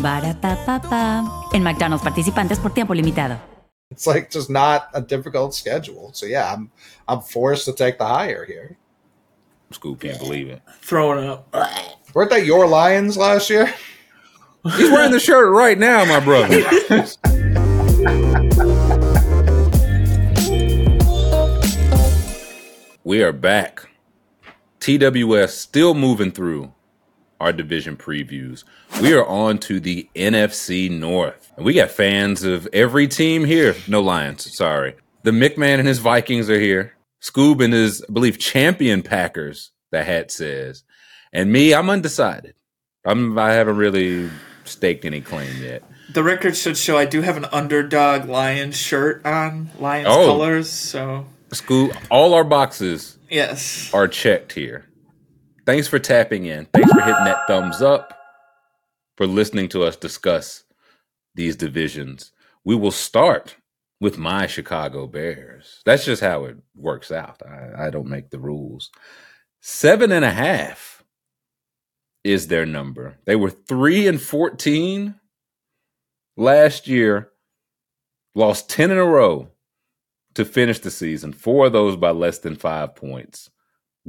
Barapapapa. En McDonald's participantes por tiempo limitado. It's like just not a difficult schedule. So yeah, I'm I'm forced to take the higher here. School can't believe it. Throwing up. Weren't they your Lions last year? He's wearing the shirt right now, my brother. we are back. TWS still moving through our division previews. We are on to the NFC North. And we got fans of every team here. No Lions, sorry. The McMahon and his Vikings are here. Scoob and his, I believe, champion Packers, the hat says. And me, I'm undecided. I'm I haven't really staked any claim yet. The record should show I do have an underdog Lions shirt on, Lions oh. colors, so Scoob, all our boxes yes are checked here. Thanks for tapping in. Thanks for hitting that thumbs up, for listening to us discuss these divisions. We will start with my Chicago Bears. That's just how it works out. I, I don't make the rules. Seven and a half is their number. They were three and 14 last year, lost 10 in a row to finish the season, four of those by less than five points.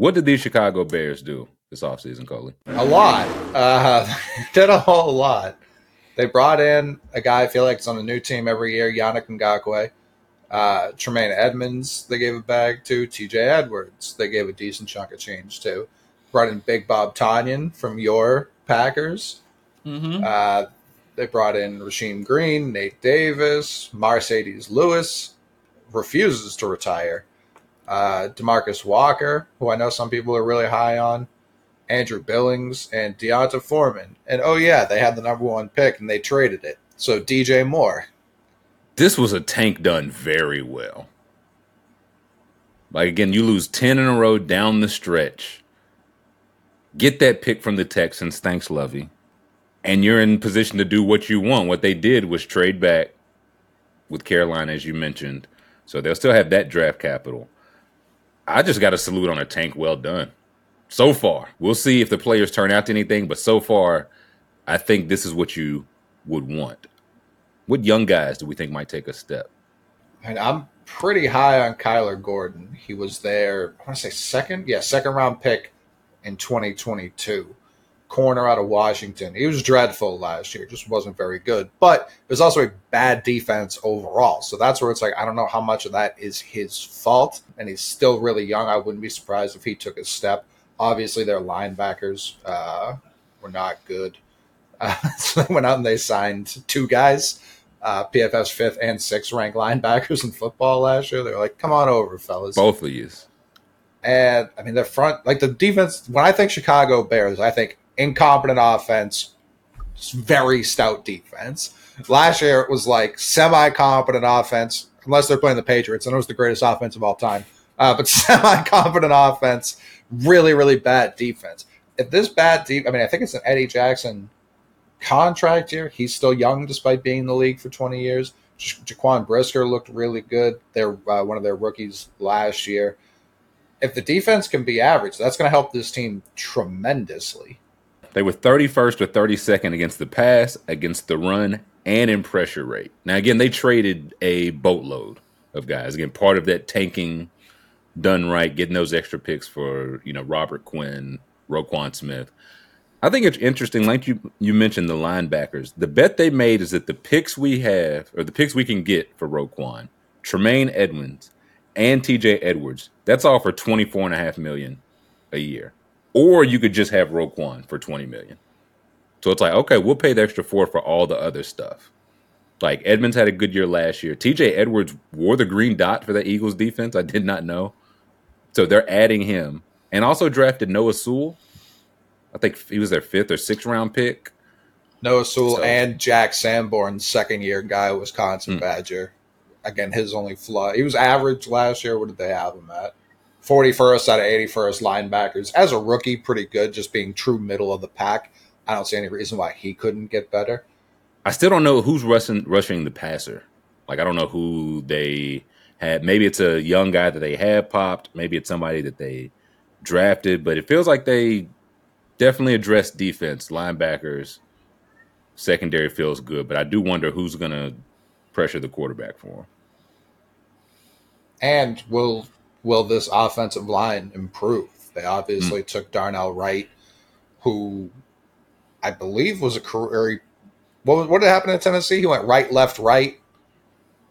What did these Chicago Bears do this offseason, Coley? A lot. Uh, did a whole lot. They brought in a guy I feel like it's on a new team every year, Yannick Ngakoue. Uh, Tremaine Edmunds, they gave a bag to. TJ Edwards, they gave a decent chunk of change to. Brought in Big Bob Tonyan from your Packers. Mm-hmm. Uh, they brought in Rasheem Green, Nate Davis, Marcedes Lewis, refuses to retire uh, Demarcus Walker, who I know some people are really high on, Andrew Billings, and D'Onta Foreman. And oh, yeah, they had the number one pick and they traded it. So DJ Moore. This was a tank done very well. Like, again, you lose 10 in a row down the stretch. Get that pick from the Texans. Thanks, Lovie. And you're in position to do what you want. What they did was trade back with Carolina, as you mentioned. So they'll still have that draft capital. I just got a salute on a tank. Well done. So far, we'll see if the players turn out to anything, but so far, I think this is what you would want. What young guys do we think might take a step? And I'm pretty high on Kyler Gordon. He was there, I want to say second, yeah, second round pick in 2022 corner out of Washington. He was dreadful last year, just wasn't very good. But it was also a bad defense overall. So that's where it's like, I don't know how much of that is his fault. And he's still really young. I wouldn't be surprised if he took a step. Obviously, their linebackers uh, were not good. Uh, so they went out and they signed two guys. Uh, PFF's fifth and sixth ranked linebackers in football last year. They're like, come on over, fellas. Both of you. And I mean, the front, like the defense, when I think Chicago Bears, I think incompetent offense, very stout defense. Last year it was like semi competent offense, unless they're playing the Patriots, and it was the greatest offense of all time. Uh, but semi competent offense, really, really bad defense. If this bad deep, I mean, I think it's an Eddie Jackson contract here. He's still young despite being in the league for 20 years. Ja- Jaquan Brisker looked really good. They're uh, one of their rookies last year. If the defense can be average, that's going to help this team tremendously. They were 31st or 32nd against the pass, against the run, and in pressure rate. Now, again, they traded a boatload of guys. Again, part of that tanking done right, getting those extra picks for, you know, Robert Quinn, Roquan Smith. I think it's interesting, like you you mentioned the linebackers. The bet they made is that the picks we have, or the picks we can get for Roquan, Tremaine Edmunds, and TJ Edwards, that's all for twenty four and a half million a year or you could just have Roquan for 20 million. So it's like, okay, we'll pay the extra four for all the other stuff. Like Edmunds had a good year last year. TJ Edwards wore the green dot for the Eagles defense. I did not know. So they're adding him and also drafted Noah Sewell. I think he was their fifth or sixth round pick. Noah Sewell so, and Jack Sanborn, second year guy, Wisconsin mm. Badger. again, his only flaw. He was average last year. What did they have him at? 41st out of 81st linebackers. As a rookie, pretty good, just being true middle of the pack. I don't see any reason why he couldn't get better. I still don't know who's rushing rushing the passer. Like I don't know who they had. Maybe it's a young guy that they had popped. Maybe it's somebody that they drafted. But it feels like they definitely addressed defense, linebackers, secondary feels good. But I do wonder who's going to pressure the quarterback for him. And will will this offensive line improve? They obviously mm. took Darnell Wright, who I believe was a career. What what did happen in Tennessee? He went right, left, right.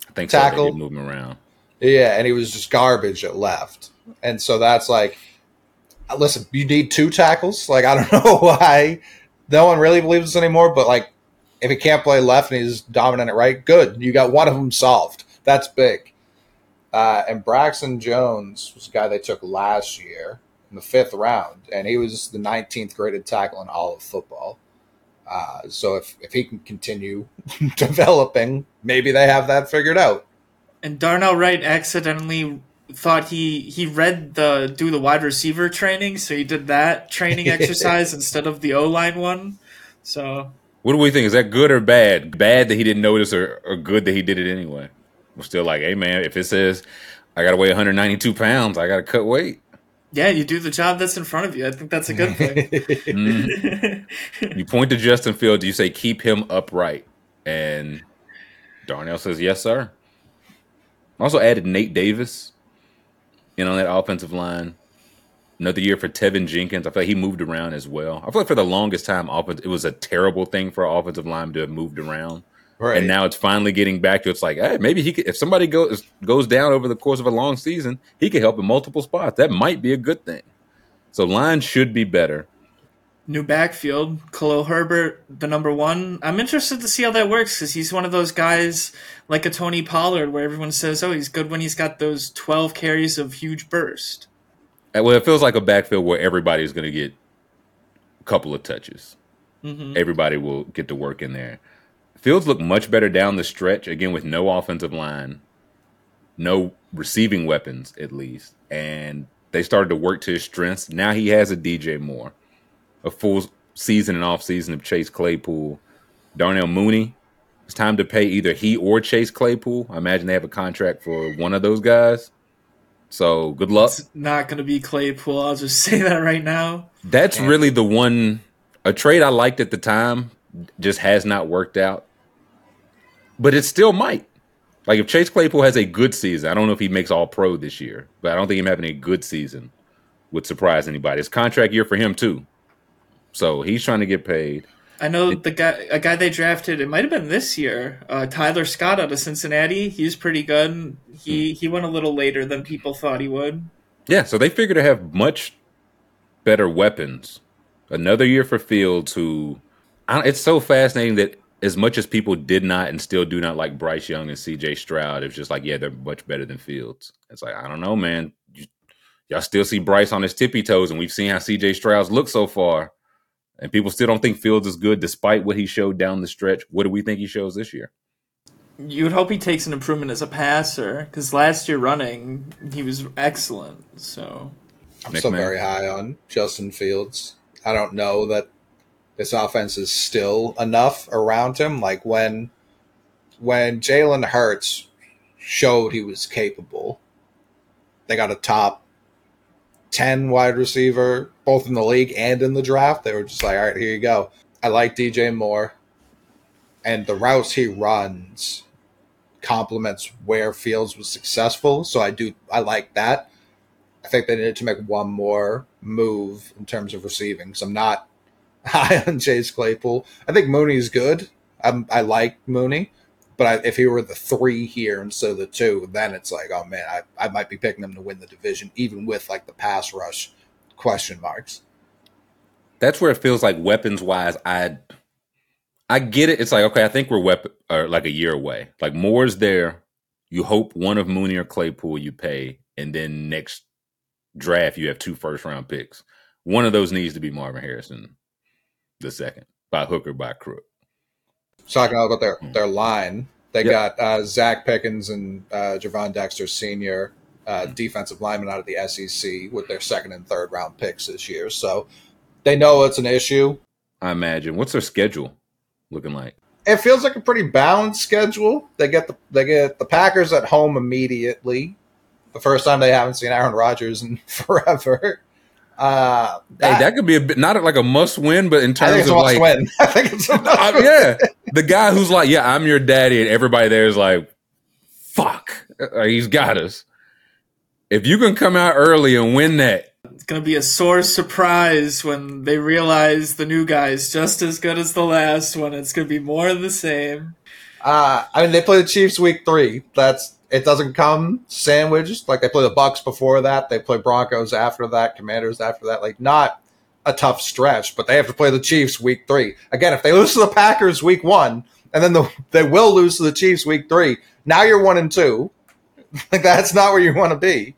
I think tackle so. moving around. Yeah, and he was just garbage at left, and so that's like, listen, you need two tackles. Like I don't know why no one really believes this anymore, but like if he can't play left and he's dominant at right, good. You got one of them solved. That's big. Uh, and Braxton Jones was a guy they took last year in the fifth round, and he was the 19th graded tackle in all of football. Uh, so if, if he can continue developing, maybe they have that figured out. And Darnell Wright accidentally thought he he read the do the wide receiver training, so he did that training exercise instead of the O line one. So what do we think? Is that good or bad? Bad that he didn't notice, or, or good that he did it anyway? We're still like, hey man, if it says I got to weigh 192 pounds, I got to cut weight. Yeah, you do the job that's in front of you. I think that's a good thing. mm. You point to Justin Fields. You say, keep him upright. And Darnell says, yes, sir. Also added Nate Davis in on that offensive line. Another year for Teven Jenkins. I feel like he moved around as well. I feel like for the longest time, offense it was a terrible thing for offensive line to have moved around. Right. And now it's finally getting back to it's like, hey, maybe he could if somebody goes goes down over the course of a long season, he could help in multiple spots. That might be a good thing. So line should be better. New backfield, Khalil Herbert, the number one. I'm interested to see how that works because he's one of those guys like a Tony Pollard, where everyone says, "Oh, he's good when he's got those 12 carries of huge burst." Uh, well, it feels like a backfield where everybody's going to get a couple of touches. Mm-hmm. Everybody will get to work in there. Fields looked much better down the stretch, again, with no offensive line, no receiving weapons, at least. And they started to work to his strengths. Now he has a DJ Moore, a full season and off season of Chase Claypool. Darnell Mooney, it's time to pay either he or Chase Claypool. I imagine they have a contract for one of those guys. So good luck. It's not going to be Claypool. I'll just say that right now. That's and- really the one, a trade I liked at the time, just has not worked out but it still might. Like if Chase Claypool has a good season, I don't know if he makes all pro this year, but I don't think him having a good season would surprise anybody. It's contract year for him too. So he's trying to get paid. I know the guy a guy they drafted, it might have been this year, uh, Tyler Scott out of Cincinnati. He's pretty good. He hmm. he went a little later than people thought he would. Yeah, so they figure to have much better weapons. Another year for Fields, who it's so fascinating that as much as people did not and still do not like Bryce Young and CJ Stroud, it's just like, yeah, they're much better than Fields. It's like, I don't know, man. You, y'all still see Bryce on his tippy toes, and we've seen how CJ Stroud's look so far. And people still don't think Fields is good despite what he showed down the stretch. What do we think he shows this year? You would hope he takes an improvement as a passer because last year running, he was excellent. So I'm Nick still Man. very high on Justin Fields. I don't know that this offense is still enough around him. Like when when Jalen Hurts showed he was capable, they got a top ten wide receiver, both in the league and in the draft. They were just like, all right, here you go. I like DJ Moore. And the routes he runs complements where Fields was successful. So I do I like that. I think they needed to make one more move in terms of receiving. So I'm not high on Chase Claypool. I think Mooney's good. I'm, i like Mooney, but I, if he were the three here instead of the two, then it's like, oh man, I, I might be picking them to win the division, even with like the pass rush question marks. That's where it feels like weapons wise, I I get it. It's like okay, I think we're weapon or like a year away. Like Moore's there. You hope one of Mooney or Claypool you pay, and then next draft you have two first round picks. One of those needs to be Marvin Harrison the second by hook or by crook. Talking about their mm. their line, They Yep. got uh, Zacch Pickens and uh, Gervon Dexter Sr., uh, defensive lineman out of the SEC, with their second and third round picks this year. So they know it's an issue. I imagine. What's their schedule looking like? It feels like a pretty balanced schedule. They get the they get the Packers at home immediately. The first time they haven't seen Aaron Rodgers in forever. Uh, Hey, that could be a bit not like a must win, but in terms of like, win. I think it's a must I- win. yeah, the guy who's like, yeah, I'm your daddy, and everybody there is like, fuck, Uh, he's got us. If you can come out early and win that, It's gonna be a sore surprise when they realize the new guy's just as good as the last one. It's gonna be more of the same. Uh, I mean, they play the Chiefs week three. That's it. Doesn't come sandwiched like they play the Bucs before that. They play Broncos after that, Commanders after that. Like not a tough stretch, but they have to play the Chiefs week three again. If they lose to the Packers week one, and then the, they will lose to the Chiefs week three, now you're one and two. Like that's not where you want to be.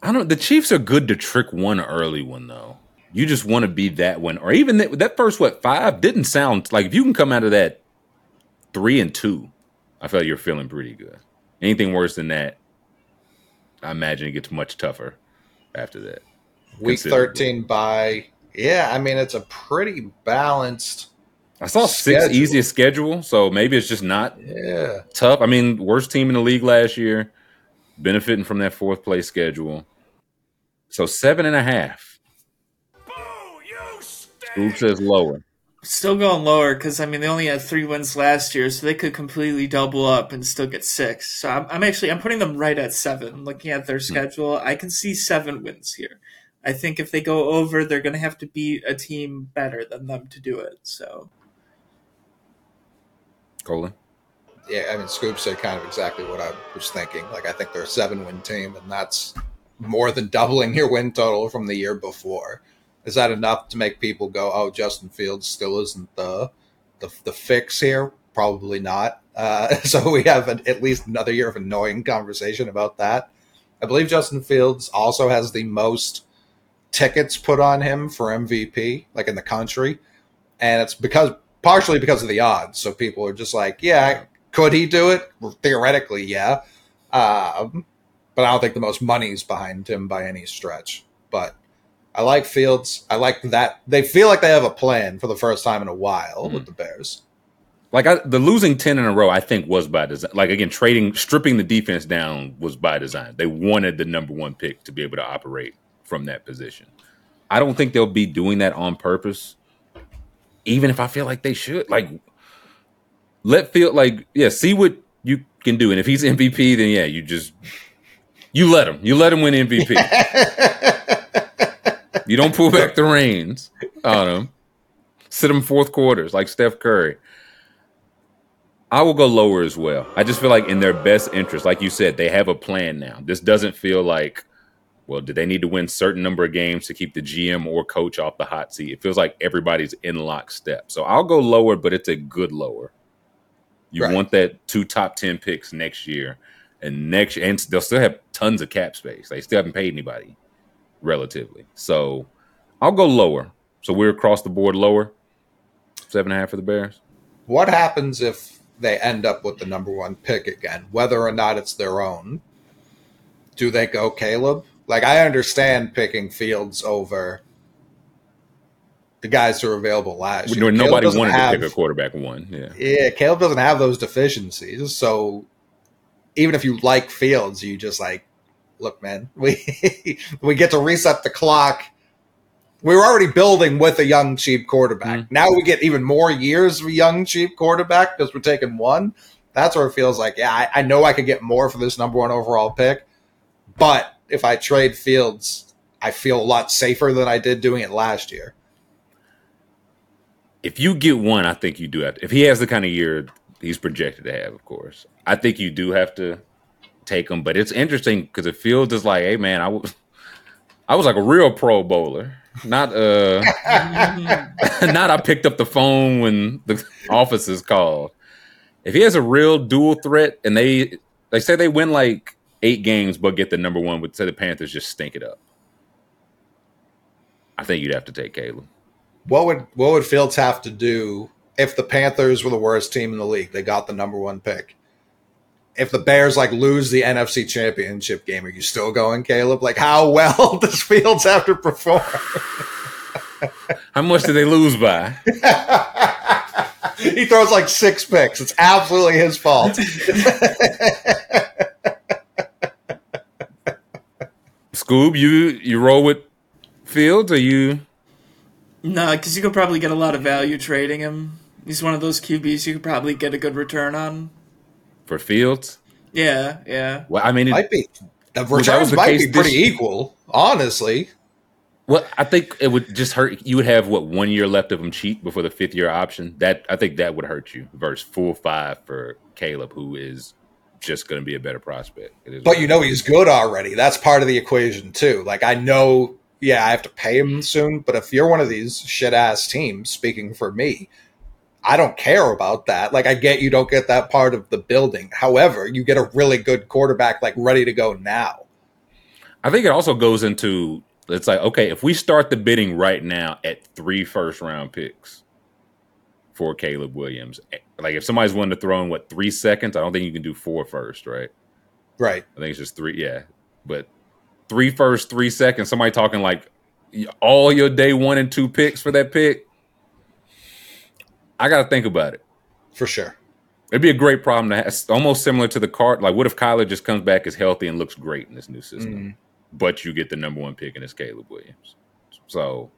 I don't. The Chiefs are good to trick one early one though. You just want to be that one, or even that, that first what five didn't sound like if you can come out of that three and two, I feel like you're feeling pretty good. Anything worse than that, I imagine it gets much tougher after that. Week thirteen by yeah. I mean, it's a pretty balanced. I saw six Schedule. easiest schedule, so maybe it's just not Yeah. tough. I mean, worst team in the league last year, benefiting from that fourth place schedule. So seven and a half. Scoop says lower. Still going lower because I mean they only had three wins last year, so they could completely double up and still get six. So I'm, I'm actually I'm putting them right at seven. Looking at their hmm. schedule, I can see seven wins here. I think if they go over, they're going to have to beat a team better than them to do it. So Colin. yeah, I mean, Scoop said kind of exactly what I was thinking. Like, I think they're a seven win team, and that's more than doubling your win total from the year before. Is that enough to make people go, "Oh, Justin Fields still isn't the the, the fix here"? Probably not. Uh, so we have an, at least another year of annoying conversation about that. I believe Justin Fields also has the most tickets put on him for MVP, like in the country, and it's because partially because of the odds. So people are just like, yeah, could he do it? Theoretically, yeah. Um, but I don't think the most money's behind him by any stretch. But I like Fields. I like that they feel like they have a plan for the first time in a while hmm. with the Bears. Like I, the losing ten in a row, I think was by design. Like again, trading, stripping the defense down was by design. They wanted the number one pick to be able to operate from that position. I don't think they'll be doing that on purpose. Even if I feel like they should, like let feel like yeah, see what you can do, and if he's MVP, then yeah, you just you let him, you let him win MVP. You don't pull back the reins on him. Sit him fourth quarters like Steph Curry. I will go lower as well. I just feel like in their best interest, like you said, they have a plan now. This doesn't feel like, well, do they need to win certain number of games to keep the GM or coach off the hot seat? It feels like everybody's in lockstep. So I'll go lower, but it's a good lower. You Right. want that two top ten picks next year, and next and they'll still have tons of cap space. They still haven't paid anybody relatively. So I'll go lower. So we're across the board lower. Seven and a half for the Bears. what happens if they end up with the number one pick again, whether or not it's their own? Do they go Caleb? Like I understand picking Fields over the guys who are available last year. Nobody wanted have- to pick a quarterback one. Yeah. Yeah, Caleb doesn't have those deficiencies. So even if you like Fields, you just like, look, man, we we get to reset the clock. We were already building with a young, cheap quarterback. Mhm. Now we get even more years of a young, cheap quarterback because we're taking one. That's where it feels like, yeah, I, I know I could get more for this number one overall pick. But if I trade Fields, I feel a lot safer than I did doing it last year. If you get one, I think you do have to. If he has the kind of year he's projected to have, of course, I think you do have to take him. But it's interesting because it feels just like, hey, man, I was, I was like a real Pro Bowler, not uh, not I picked up the phone when the office is called. If he has a real dual threat, and they they say they win like eight games, but get the number one, would say the Panthers just stink it up. I think you'd have to take Caleb. What would what would Fields have to do if the Panthers were the worst team in the league? They got the number one pick. If the Bears like lose the NFC Championship game, are you still going, Caleb? Like how well does Fields have to perform? How much did they lose by? he throws like six picks. It's absolutely his fault. Scoob, you you roll with Fields or you? No, because you could probably get a lot of value trading him. He's one of those QBs you could probably get a good return on. For Fields? Yeah, yeah. Well, I mean, it, might be the Well, that returns was the might case be pretty this- equal, honestly. well, I think it would just hurt. You would have what one year left of him cheap before the fifth year option. That I think that would hurt you. Versus full five for Caleb, who is just going to be a better prospect. It is But you know he's good already. That's part of the equation too. Like I know, yeah, I have to pay him soon. But if you're one of these shit ass teams, speaking for me, I don't care about that. Like I get you don't get that part of the building. However, you get a really good quarterback like ready to go now. I think it also goes into it's like okay, if we start the bidding right now at three first round picks for Caleb Williams, eh, like if somebody's willing to throw in what three seconds, I don't think you can do four first, right? Right. I think it's just three. Yeah, but three first, three seconds. Somebody talking like all your day one and two picks for that pick. I got to think about it. For sure. It'd be a great problem to have. It's almost similar to the card. Like, what if Kyler just comes back as healthy and looks great in this new system, Mhm. but you get the number one pick and it's Caleb Williams? So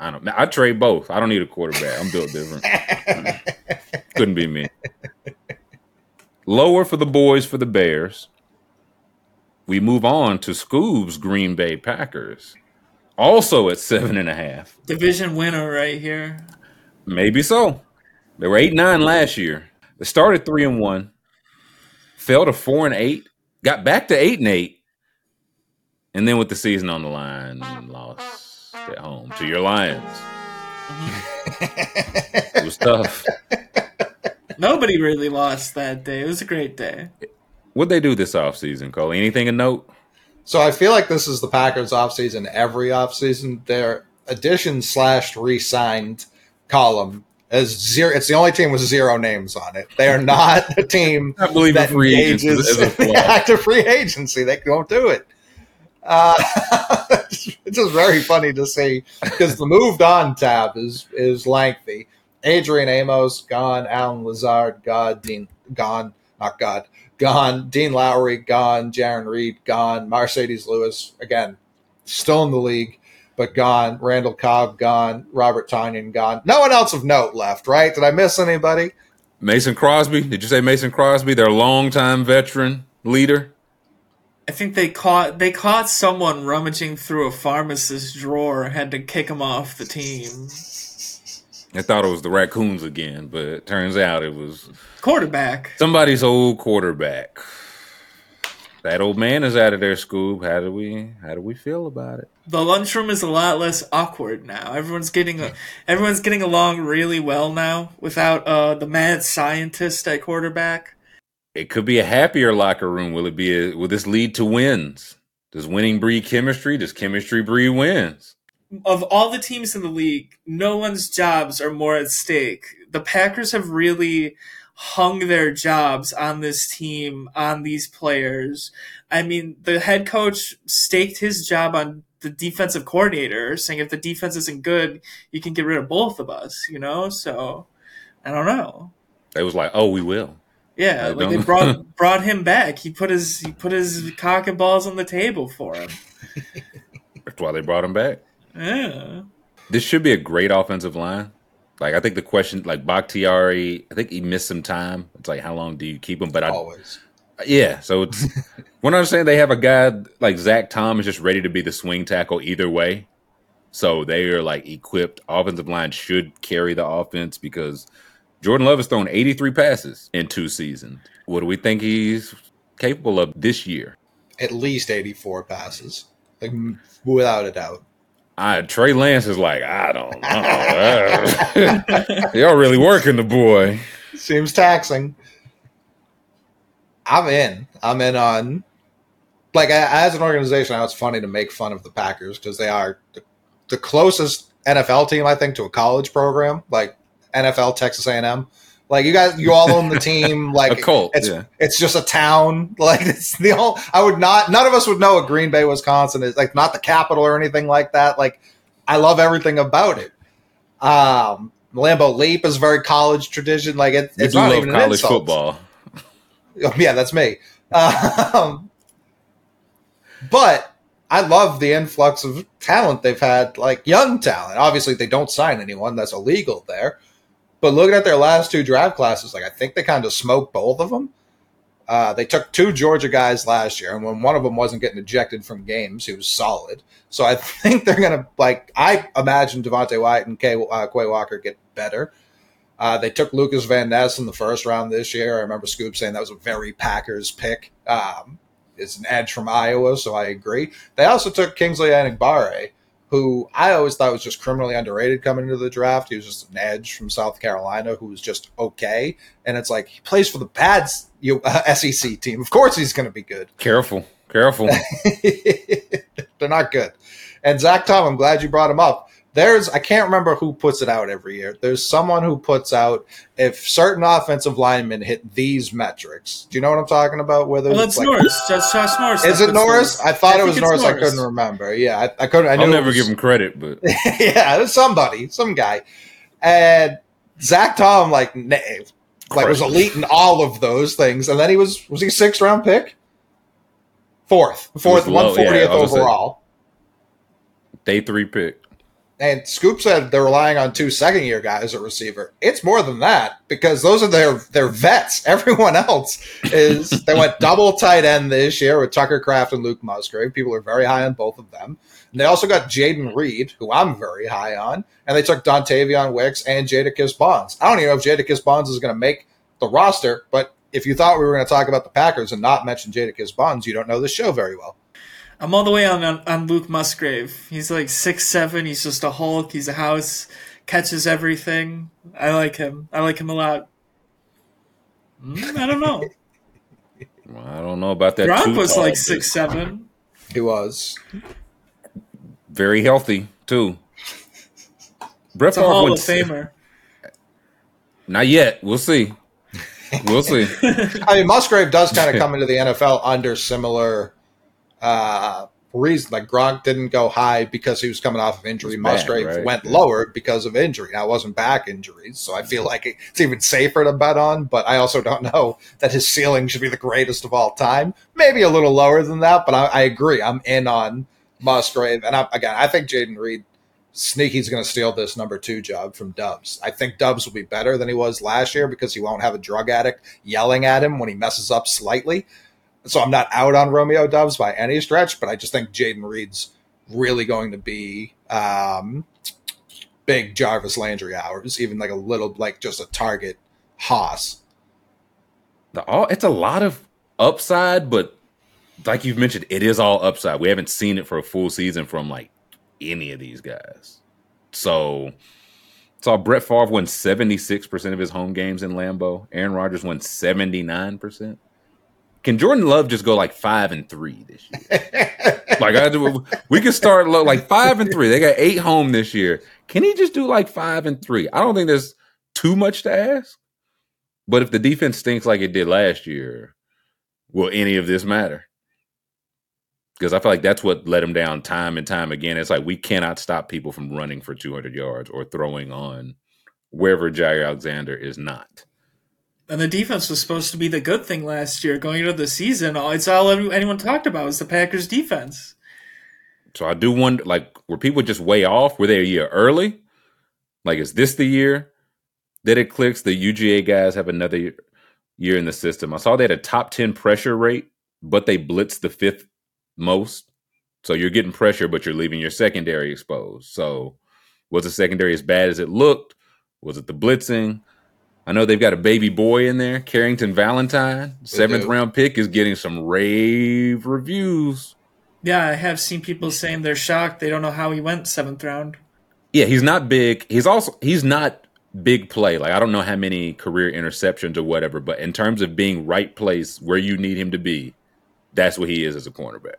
I don't. know. I trade both. I don't need a quarterback. I'm built different. Couldn't be me. Lower for the boys for the Bears. We move on to Scoob's Green Bay Packers, also at seven and a half. Division winner right here. Maybe so. They were eight nine last year. They started three and one, fell to four and eight, got back to eight and eight, and then with the season on the line, lost at home to your Lions. It was tough. Nobody really lost that day. It was a great day. What'd they do this offseason, Cole? Anything of note? So I feel like this is the Packers offseason every offseason. Their addition slash re-signed column is zero. It's the only team with zero names on it. They are not a team I believe that free engages as a flaw. active free agency. They don't do it. Uh, it's just very funny to see because the moved on tab is is lengthy. Adrian Amos gone, Allen Lazard gone, Dean gone, not God gone, Dean Lowry gone, Jarran Reed gone, Marcedes Lewis again still in the league but gone, Randall Cobb gone, Robert Tonyan gone. No one else of note left, right? Did I miss anybody? Mason Crosby. Did you say Mason Crosby? Their longtime veteran leader. I think they caught they caught someone rummaging through a pharmacist's drawer and had to kick him off the team. I thought it was the raccoons again, but it turns out it was Quarterback. somebody's old quarterback. That old man is out of their school. How do we how do we feel about it? The lunchroom is a lot less awkward now. Everyone's getting everyone's getting along really well now without uh, the mad scientist at quarterback. It could be a happier locker room. Will it be a, will this lead to wins? Does winning breed chemistry? Does chemistry breed wins? of all the teams in the league, no one's jobs are more at stake. The Packers have really hung their jobs on this team, on these players. I mean, the head coach staked his job on the defensive coordinator, saying if the defense isn't good, you can get rid of both of us, you know? So, I don't know. They was like, oh, we will. Yeah, I like they don't- brought brought him back. He put his he put his cock and balls on the table for him. That's why they brought him back. Yeah. This should be a great offensive line. Like I think the question, like Bakhtiari, I think he missed some time. It's like how long do you keep him? But I, Always. yeah. So it's when I'm saying they have a guy like Zach Tom is just ready to be the swing tackle either way. So they are like equipped. Offensive line should carry the offense because Jordan Love has thrown 83 passes in two seasons. What do we think he's capable of this year? At least 84 passes. Like, without a doubt. I, Trey Lance is like, I don't know. Y'all really working the boy. Seems taxing. I'm in. I'm in on. Like, as an organization, I know it's funny to make fun of the Packers because they are the, the closest NFL team, I think, to a college program, like NFL, Texas A&M. Like you guys, you all own the team. Like A cult, It's yeah. it's just a town. Like it's the whole. I would not. None of us would know what Green Bay, Wisconsin is. Like not the capital or anything like that. Like I love everything about it. Um, Lambeau Leap is very college tradition. Like it, it's not even college football. Yeah, that's me. Um, but I love the influx of talent they've had, like young talent. Obviously, they don't sign anyone that's illegal there. But looking at their last two draft classes, like I think they kind of smoked both of them. Uh, they took two Georgia guys last year, and when one of them wasn't getting ejected from games, he was solid. So I think they're gonna like. I imagine Devonte Wyatt and Kay, uh, Quay Walker get better. Uh, they took Lukas Van Ness in the first round this year. I remember Scoop saying that was a very Packers pick. Um, it's an edge from Iowa, so I agree. They also took Kingsley Enagbare, who I always thought was just criminally underrated coming into the draft. He was just an edge from South Carolina who was just okay. And it's like he plays for the bad you, uh, SEC team. Of course he's going to be good. Careful, careful. They're not good. And Zach Tom, I'm glad you brought him up. There's I can't remember who puts it out every year. There's someone who puts out if certain offensive linemen hit these metrics. Do you know what I'm talking about? Whether Well, it's it's like, Norris. Just Josh Norris. is it puts Norris? I thought I it was think it's Norris. I couldn't remember. Yeah, I, I couldn't. I I'll never was- give him credit, but yeah, it was somebody, some guy, and Zach Tom like na- like was elite in all of those things, and then he was was he sixth round pick, fourth, fourth, low, one yeah, fortieth I was gonna say. overall. day three pick. And Scoop said they're relying on two second year guys at receiver. It's more than that because those are their their vets. Everyone else is they went double tight end this year with Tucker Kraft and Luke Musgrave. People are very high on both of them. And they also got Jayden Reed, who I'm very high on, and they took Dontayvion Wicks and Jadakiss Bonds. I don't even know if Jadakiss Bonds is going to make the roster, but if you thought we were going to talk about the Packers and not mention Jadakiss Bonds, you don't know the show very well. I'm all the way on, on on Luke Musgrave. He's like six seven. He's just a Hulk. He's a house. Catches everything. I like him. I like him a lot. Mm, I don't know. Well, I don't know about that. Gronk was tall, like six seven. He was. Very healthy too. Brett It's a Favre Hall of Famer. Not yet. We'll see. We'll see. I mean, Musgrave does kind of come into the NFL under similar uh, reason. Like Gronk didn't go high because he was coming off of injury. It was bad, Musgrave right? went Yeah. lower because of injury. Now, it wasn't back injuries, so I feel like it's even safer to bet on. But I also don't know that his ceiling should be the greatest of all time. Maybe a little lower than that, but I, I agree. I'm in on Musgrave, and I, again, I think Jayden Reed. Sneaky's going to steal this number two job from Doubs. I think Doubs will be better than he was last year because he won't have a drug addict yelling at him when he messes up slightly. So I'm not out on Romeo Doubs by any stretch, but I just think Jayden Reed's really going to be um, big Jarvis Landry hours, even like a little, like just a target Haas. The all it's a lot of upside, but like you've mentioned, it is all upside. We haven't seen it for a full season from like any of these guys. So saw Brett Favre win 76% of his home games in Lambeau. Aaron Rodgers won 79%. Can Jordan Love just go like five and three this year? like I do, we could start like five and three. They got eight home this year. Can he just do like five and three? I don't think there's too much to ask. But if the defense stinks like it did last year, will any of this matter? Because I feel like that's what let him down time and time again. It's like we cannot stop people from running for 200 yards or throwing on wherever Jaire Alexander is not. And the defense was supposed to be the good thing last year. Going into the season, it's all anyone talked about was the Packers' defense. So I do wonder, like, were people just way off? Were they a year early? Like, is this the year that it clicks? The UGA guys have another year- in the system. I saw they had a top 10 pressure rate, but they blitzed the fifth most. So you're getting pressure, but you're leaving your secondary exposed. So was the secondary as bad as it looked? Was it the blitzing? I know they've got a baby boy in there, Carrington Valentine, seventh do. round pick, is getting some rave reviews. Yeah, I have seen people saying they're shocked. They don't know how he went seventh round. Yeah, he's not big. He's also he's not big play. Like I don't know how many career interceptions or whatever, but in terms of being right place where you need him to be, that's what he is as a cornerback.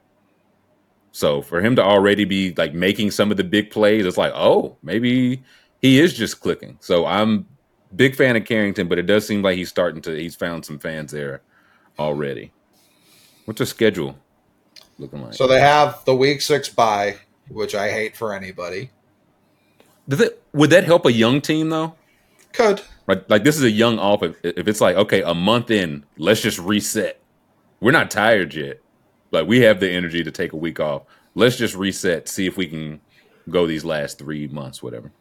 So for him to already be like making some of the big plays, it's like, oh, maybe he is just clicking. So I'm big fan of Carrington, but it does seem like he's starting to. He's found some fans there already. What's the schedule looking like? So they have the week six bye, which I hate for anybody. Does it, would that help a young team though? Could Like, like this is a young off. If, if it's like okay, a month in, let's just reset. We're not tired yet. Like we have the energy to take a week off. Let's just reset. See if we can go these last three months, whatever.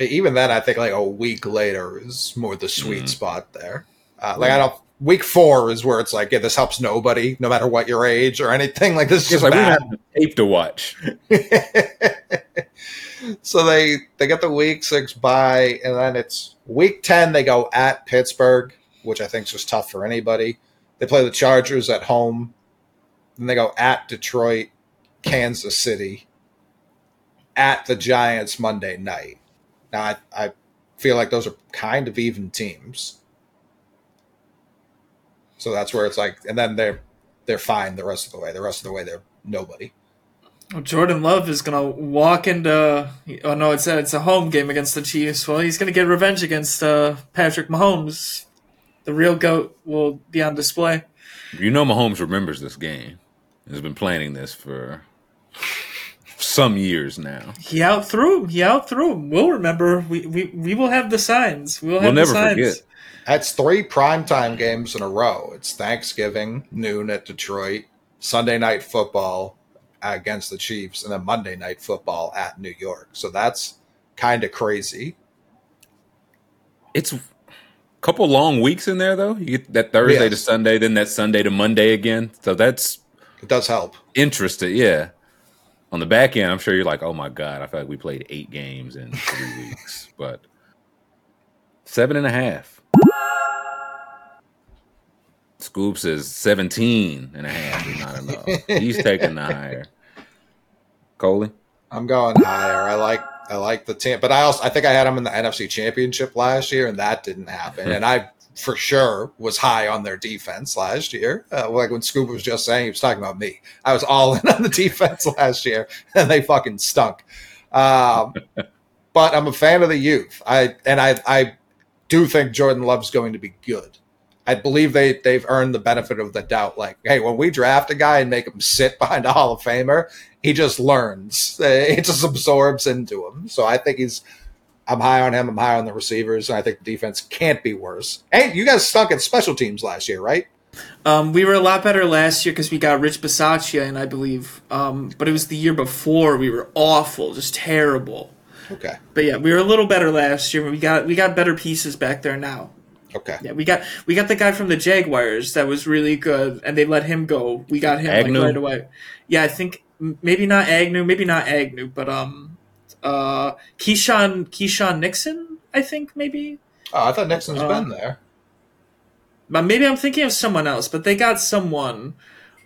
Even then, I think like a week later is more the sweet spot there. Uh, like I don't. Week four is where it's like, yeah, this helps nobody, no matter what your age or anything. Like this is just like we bad. have tape to watch. so they they get the week six bye, and then it's week ten. They go at Pittsburgh, which I think is just tough for anybody. They play the Chargers at home. Then they go at Detroit, Kansas City, at the Giants Monday night. Now I, I feel like those are kind of even teams. So that's where it's like, and then they're they're fine the rest of the way. The rest of the way they're nobody. Well, Jordan Love is gonna walk into. Oh no, it's a it's a home game against the Chiefs. Well, he's gonna get revenge against uh, Patrick Mahomes. The real goat will be on display. You know, Mahomes remembers this game. Has been planning this for some years now. He outthrew him. He outthrew him. We'll remember. We we, we will have the signs. We'll have We'll the never signs. forget. That's three primetime games in a row. It's Thanksgiving, noon at Detroit, Sunday night football against the Chiefs, and then Monday night football at New York. So that's kind of crazy. It's a couple long weeks in there though. You get that Thursday to Sunday, then that Sunday to Monday again. So that's It does help. interesting. Yeah. On the back end, I'm sure you're like, oh my god, I feel like we played eight games in three weeks, but seven and a half. Scoop says 17 and a half is not enough. He's taking the higher. Coley? I'm going higher. I like I like the team, but I also I think I had them in the NFC Championship last year, and that didn't happen. and I for sure was high on their defense last year. Uh, like when Scoop was just saying, he was talking about me. I was all in on the defense last year, and they fucking stunk. Um, but I'm a fan of the youth. I and I I do think Jordan Love's going to be good. I believe they they've earned the benefit of the doubt. Like, hey, when we draft a guy and make him sit behind a Hall of Famer, he just learns. It just absorbs into him. So I think he's. I'm high on him. I'm high on the receivers, and I think the defense can't be worse. Hey, you guys stunk at special teams last year, right? Um, we were a lot better last year because we got Rich Bisaccia and I believe. Um, but it was the year before we were awful, just terrible. Okay. But yeah, we were a little better last year. We got we got better pieces back there now. Okay. Yeah, we got we got the guy from the Jaguars that was really good, and they let him go. We got him Agnew? like right away. Yeah, I think maybe not Agnew, maybe not Agnew, but um, uh, Keyshawn Keyshawn Nixon, I think maybe. Oh, I thought Nixon's Uh, been there. But maybe I'm thinking of someone else. But they got someone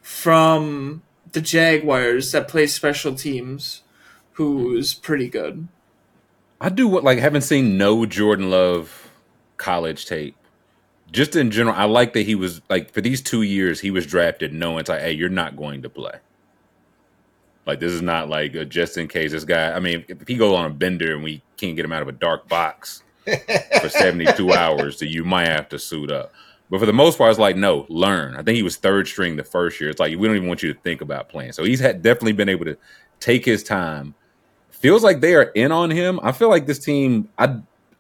from the Jaguars that plays special teams, who's pretty good. I do what like haven't seen no Jordan Love college tape. Just in general, I like that he was like for these two years he was drafted knowing it's like, hey, you're not going to play. Like this is not like a just in case this guy. I mean, if he go on a bender and we can't get him out of a dark box for 72 hours, so you might have to suit up. But for the most part, it's like no, learn. I think he was third string the first year. It's like we don't even want you to think about playing. So he's had definitely been able to take his time. Feels like they are in on him. I feel like this team. I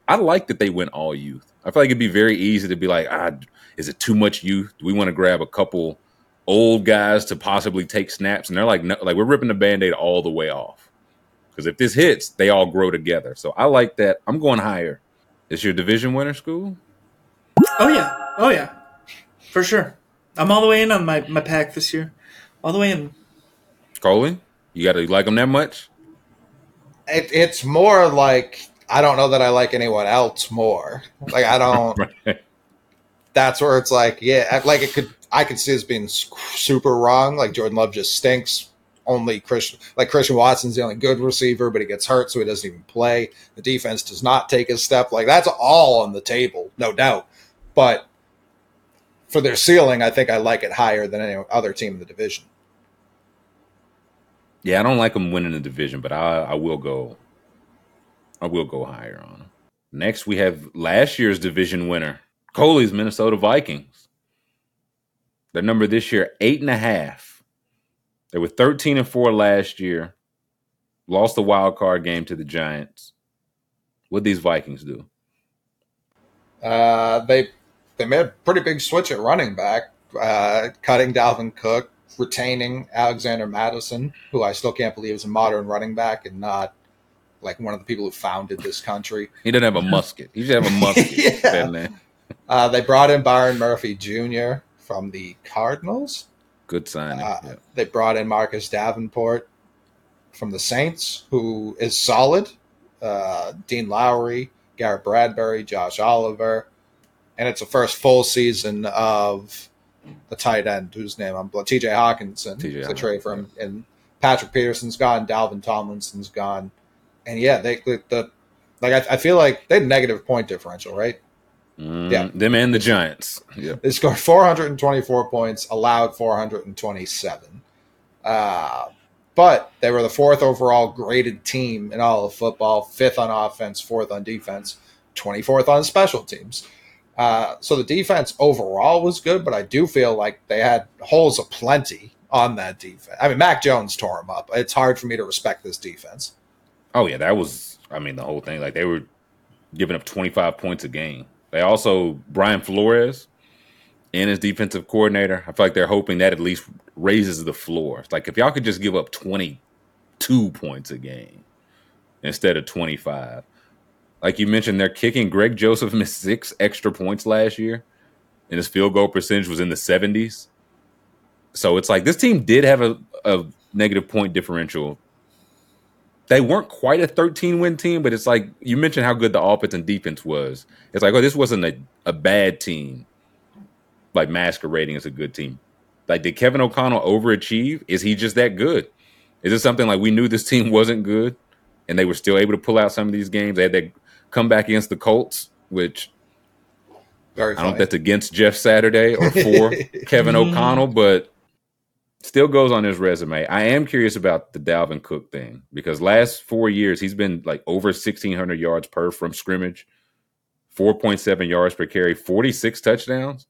I like that they went all youth. I feel like it'd be very easy to be like, ah, is it too much youth? Do we want to grab a couple old guys to possibly take snaps? And they're like, no, like we're ripping the band-aid all the way off. Because if this hits, they all grow together. So I like that. I'm going higher. Is your division winner school? Oh yeah, oh yeah, for sure. I'm all the way in on my my pack this year, all the way in. Coley? You got to like them that much? It, it's more like I don't know that I like anyone else more. Like I don't. Right. that's where it's like, yeah, like it could. I could see this being super wrong. Like Jordan Love just stinks. Only Christian, like Christian Watson's the only good receiver, but he gets hurt, so he doesn't even play. The defense does not take a step. Like that's all on the table, no doubt. But for their ceiling, I think I like it higher than any other team in the division. Yeah, I don't like them winning the division, but I, I will go. I will go higher on them. Next, we have last year's division winner, Coley's Minnesota Vikings. Their number this year, eight and a half. They were 13 and 4 last year. Lost the wild card game to the Giants. What these Vikings do? Uh, they they made a pretty big switch at running back, uh, cutting Dalvin Cook, retaining Alexander Mattison, who I still can't believe is a modern running back and not like one of the people who founded this country. He doesn't have a musket. He should have a musket. yeah. uh, they brought in Byron Murphy Jr. from the Cardinals. Good signing. Uh, yeah. They brought in Marcus Davenport from the Saints, who is solid. Uh, Dean Lowry, Garrett Bradbury, Josh Oliver, and it's the first full season of the tight end whose name I'm T.J. Hockenson. TJ the trade for him, and Patrick Peterson's gone, Dalvin Tomlinson's gone, and yeah, they the, the like I, I, feel like they had negative point differential, right? Mm, yeah, them and the Giants. Yeah, they scored 424 points, allowed 427. Uh, but they were the fourth overall graded team in all of football, fifth on offense, fourth on defense, 24th on special teams. Uh, so the defense overall was good, but I do feel like they had holes aplenty on that defense. I mean, Mac Jones tore them up. It's hard for me to respect this defense. Oh yeah, that was. I mean, the whole thing. Like they were giving up 25 points a game. They also Brian Flores and his defensive coordinator. I feel like they're hoping that at least raises the floor. It's like if y'all could just give up 22 points a game instead of 25. Like you mentioned, they're kicking. Greg Joseph missed six extra points last year, and his field goal percentage was in the 70s. So it's like this team did have a, a negative point differential. They weren't quite a 13 win team, but it's like you mentioned how good the offense and defense was. It's like, oh, this wasn't a, a bad team like masquerading as a good team. Like, did Kevin O'Connell overachieve? Is he just that good? Is it something like we knew this team wasn't good and they were still able to pull out some of these games? They had that comeback against the Colts, which Very I don't know if that's against Jeff Saturday or for Kevin O'Connell, but still goes on his resume. I am curious about the Dalvin Cook thing because last four years he's been like over 1,600 yards per from scrimmage, 4.7 yards per carry, 46 touchdowns.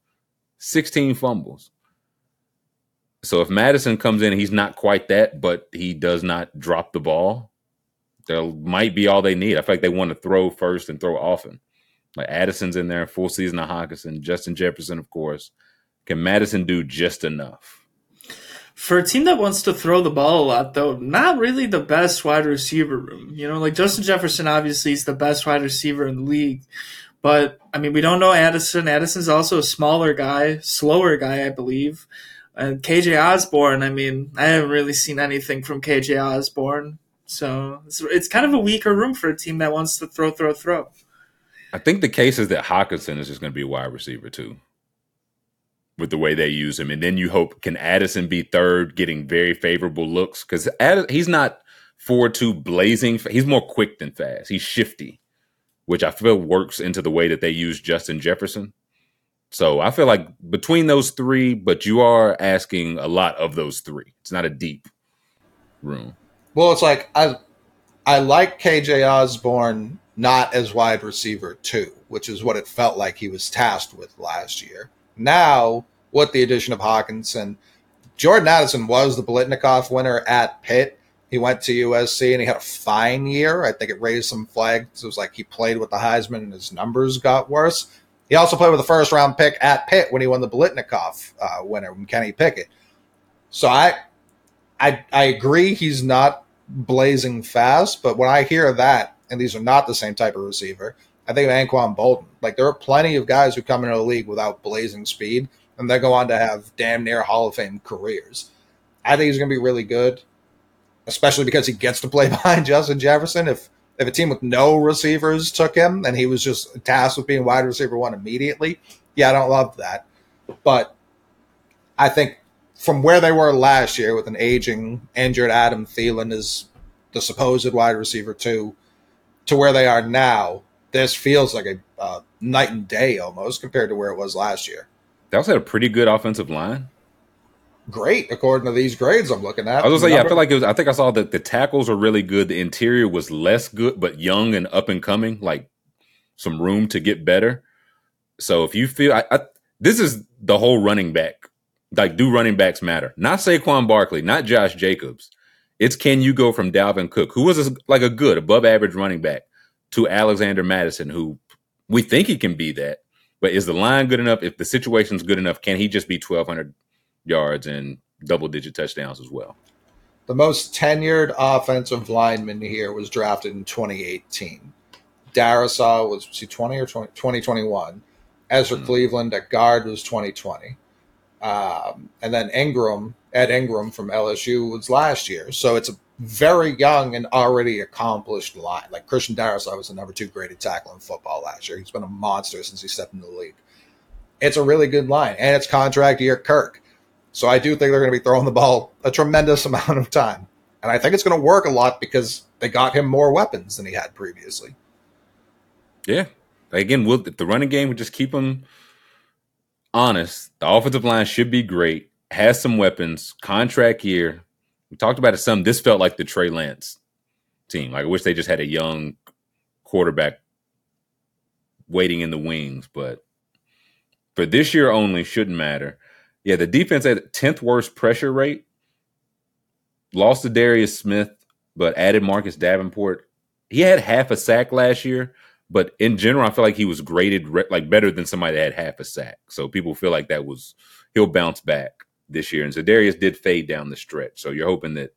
16 fumbles. So if Mattison comes in, he's not quite that, but he does not drop the ball. There might be all they need. I feel like they want to throw first and throw often. Like Addison's in there, full season of Hockenson, Justin Jefferson, of course. Can Mattison do just enough? For a team that wants to throw the ball a lot, though, not really the best wide receiver room. You know, like Justin Jefferson obviously is the best wide receiver in the league, but I mean, we don't know Addison. Addison's also a smaller guy, slower guy, I believe. Uh, and KJ Osborn, I mean, I haven't really seen anything from KJ Osborn. So it's, it's kind of a weaker room for a team that wants to throw, throw, throw. I think the case is that Hockenson is just going to be a wide receiver too, with the way they use him. And then you hope can Addison be third, getting very favorable looks because he's not four two blazing. He's more quick than fast. He's shifty which I feel works into the way that they use Justin Jefferson. So I feel like between those three, but you are asking a lot of those three. It's not a deep room. Well, it's like I I like KJ Osborn not as wide receiver two, which is what it felt like he was tasked with last year. Now, with the addition of Hockenson, Jordan Addison was the Biletnikoff winner at Pitt, he went to USC and he had a fine year. I think it raised some flags. It was like he played with the Heisman and his numbers got worse. He also played with a first round pick at Pitt when he won the Biletnikoff uh, winner Kenny Pickett. So I, I, I agree he's not blazing fast, but when I hear that, and these are not the same type of receiver, I think of Anquan Boldin. Like there are plenty of guys who come into the league without blazing speed, and they go on to have damn near Hall of Fame careers. I think he's going to be really good especially because he gets to play behind Justin Jefferson. If if a team with no receivers took him and he was just tasked with being wide receiver one immediately, yeah, I don't love that. But I think from where they were last year with an aging, injured Adam Thielen as the supposed wide receiver two, to where they are now, this feels like a uh, night and day almost compared to where it was last year. They also had a pretty good offensive line great according to these grades I'm looking at. I was gonna say, yeah, I feel like it was. I think I saw that the tackles were really good. The interior was less good, but young and up and coming. Like some room to get better. So if you feel I, I, this is the whole running back, like do running backs matter? Not Saquon Barkley, not Josh Jacobs. It's can you go from Dalvin Cook, who was a, like a good above average running back, to Alexander Mattison, who we think he can be that, but is the line good enough? If the situation's good enough, can he just be twelve hundred yards and double digit touchdowns as well? The most tenured offensive lineman here was drafted in 2018. Darrisaw was, was he 20 or 20, 2021. Ezra mm-hmm. Cleveland at guard was 2020. Um, and then Ingram, Ed Ingram from LSU was last year. So it's a very young and already accomplished line. Like Christian Darrisaw was the number two graded tackle in football last year. He's been a monster since he stepped into the league. It's a really good line, and it's contract year Kirk. So I do think they're going to be throwing the ball a tremendous amount of time. And I think it's going to work a lot because they got him more weapons than he had previously. Yeah. Again, will the running game would just keep him honest, the offensive line should be great, has some weapons, contract year. We talked about it some. This felt like the Trey Lance team. Like I wish they just had a young quarterback waiting in the wings, but for this year only shouldn't matter. Yeah, the defense had 10th worst pressure rate. Lost Za'Darius Smith, but added Marcus Davenport. He had half a sack last year, but in general, I feel like he was graded re- like better than somebody that had half a sack. So people feel like that was he'll bounce back this year. And so Darius did fade down the stretch. So you're hoping that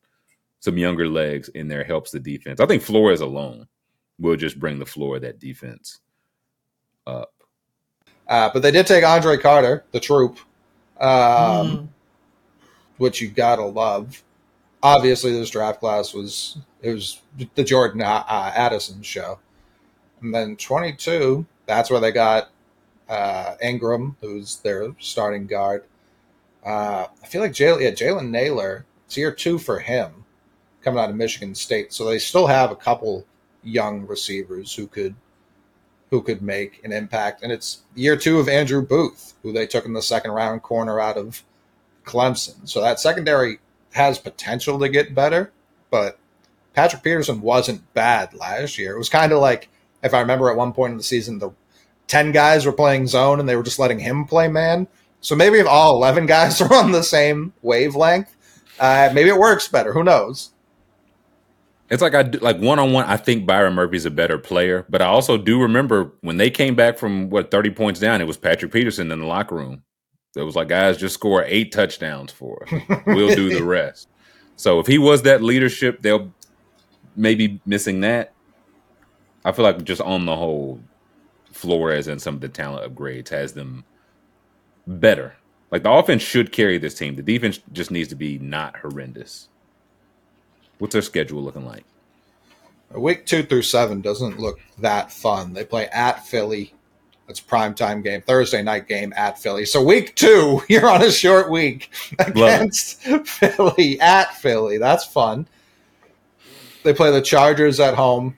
some younger legs in there helps the defense. I think Flores alone will just bring the floor of that defense up. Uh, but they did take Andre Carter, the troop, um, mm. which you gotta love. Obviously, this draft class was it was the Jordan uh, Addison show, and then 22. That's where they got uh, Ingram, who's their starting guard. Uh, I feel like Jalen, yeah, Jalen Nailor. It's year two for him, coming out of Michigan State. So they still have a couple young receivers who could who could make an impact. And it's year two of Andrew Booth, who they took in the second round corner out of Clemson. So that secondary has potential to get better, but Patrick Peterson wasn't bad last year. It was kind of like, if I remember at one point in the season, the 10 guys were playing zone and they were just letting him play man. So maybe if all 11 guys are on the same wavelength, uh, maybe it works better. Who knows? It's like I do, like one on one. I think Byron Murphy's a better player, but I also do remember when they came back from what thirty points down, it was Patrick Peterson in the locker room. It was like guys just score eight touchdowns for us. We'll do the rest. So if he was that leadership, they'll maybe missing that. I feel like just on the whole, Flores and some of the talent upgrades has them better. Like the offense should carry this team. The defense just needs to be not horrendous. What's their schedule looking like? Week two through seven doesn't look that fun. They play at Philly. It's prime time game, Thursday night game at Philly. So week two, you're on a short week against Philly at Philly. That's fun. They play the Chargers at home,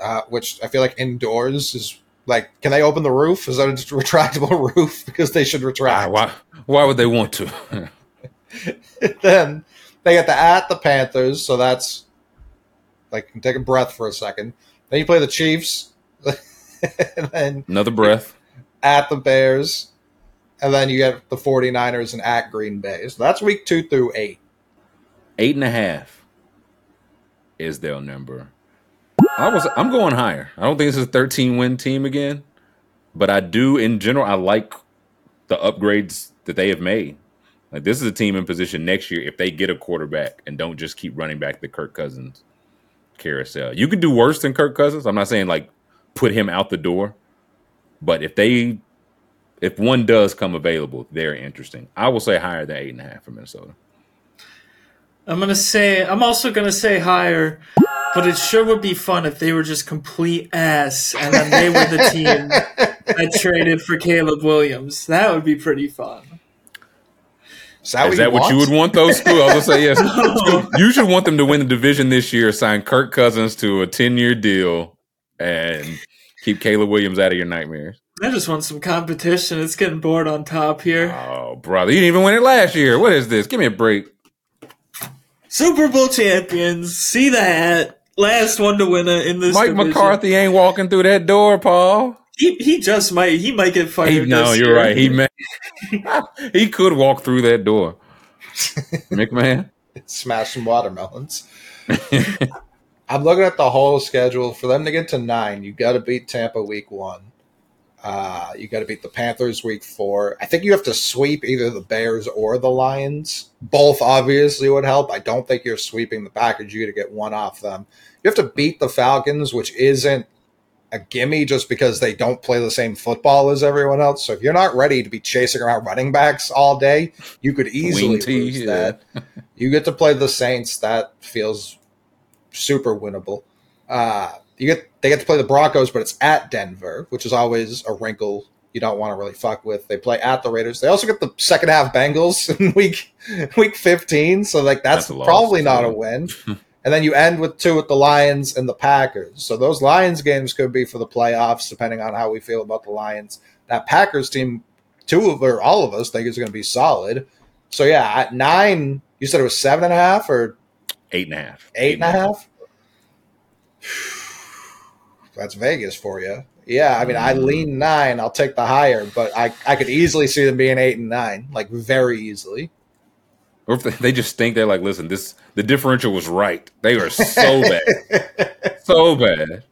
uh, which I feel like indoors is like. Can they open the roof? Is that a retractable roof? Because they should retract. Why? Why would they want to? then they get the at the Panthers, so that's like take a breath for a second. Then you play the Chiefs, and then another breath at the Bears, and then you get the 49ers and at Green Bay. So that's week two through eight. Eight and a half is their number. I was I'm going higher. I don't think this is a 13 win team again, but I do in general I like the upgrades that they have made. Like this is a team in position next year if they get a quarterback and don't just keep running back the Kirk Cousins carousel. You could do worse than Kirk Cousins. I'm not saying like put him out the door, but if they if one does come available, they're interesting. I will say higher than eight and a half for Minnesota. I'm gonna say I'm also gonna say higher, but it sure would be fun if they were just complete ass and then they were the team that traded for Caleb Williams. That would be pretty fun. Is that, Is what, that you, what you, would want those schools? I was gonna say yes. no. You should want them to win the division this year, sign Kirk Cousins to a 10 year deal, and keep Caleb Williams out of your nightmares. I just want some competition. It's getting bored on top here. Oh, brother. You didn't even win it last year. What is this? Give me a break. Super Bowl champions. See that. last one to win it in this. Mike division. McCarthy ain't walking through that door, Paul. He he just might he might get fired. He, no, this you're year. right. He may, he could walk through that door. McMahon. Smash some watermelons. I'm looking at the whole schedule. For them to get to nine, you got to beat Tampa week one. Uh, you got to beat the Panthers week four. I think you have to sweep either the Bears or the Lions. Both obviously would help. I don't think you're sweeping the Packers. You got to get one off them. You have to beat the Falcons, which isn't a gimme just because they don't play the same football as everyone else. So if you're not ready to be chasing around running backs all day, you could easily Wing lose that. You get to play the Saints. That feels super winnable. Uh, you get they get to play the Broncos, but it's at Denver, which is always a wrinkle you don't want to really fuck with. They play at the Raiders. They also get the second half Bengals in week week 15, so like that's, That's probably not a win. and then you end with two with the Lions and the Packers. So those Lions games could be for the playoffs, depending on how we feel about the Lions. That Packers team, two of or all of us think is going to be solid. So yeah, at nine, you said it was seven and a half or Eight and a half. eight and a half. That's Vegas for you. Yeah, I mean, I lean nine. I'll take the higher, but I, I could easily see them being eight and nine, like very easily. Or if they, just think they're like, listen, this the differential was right. They are so bad. so bad.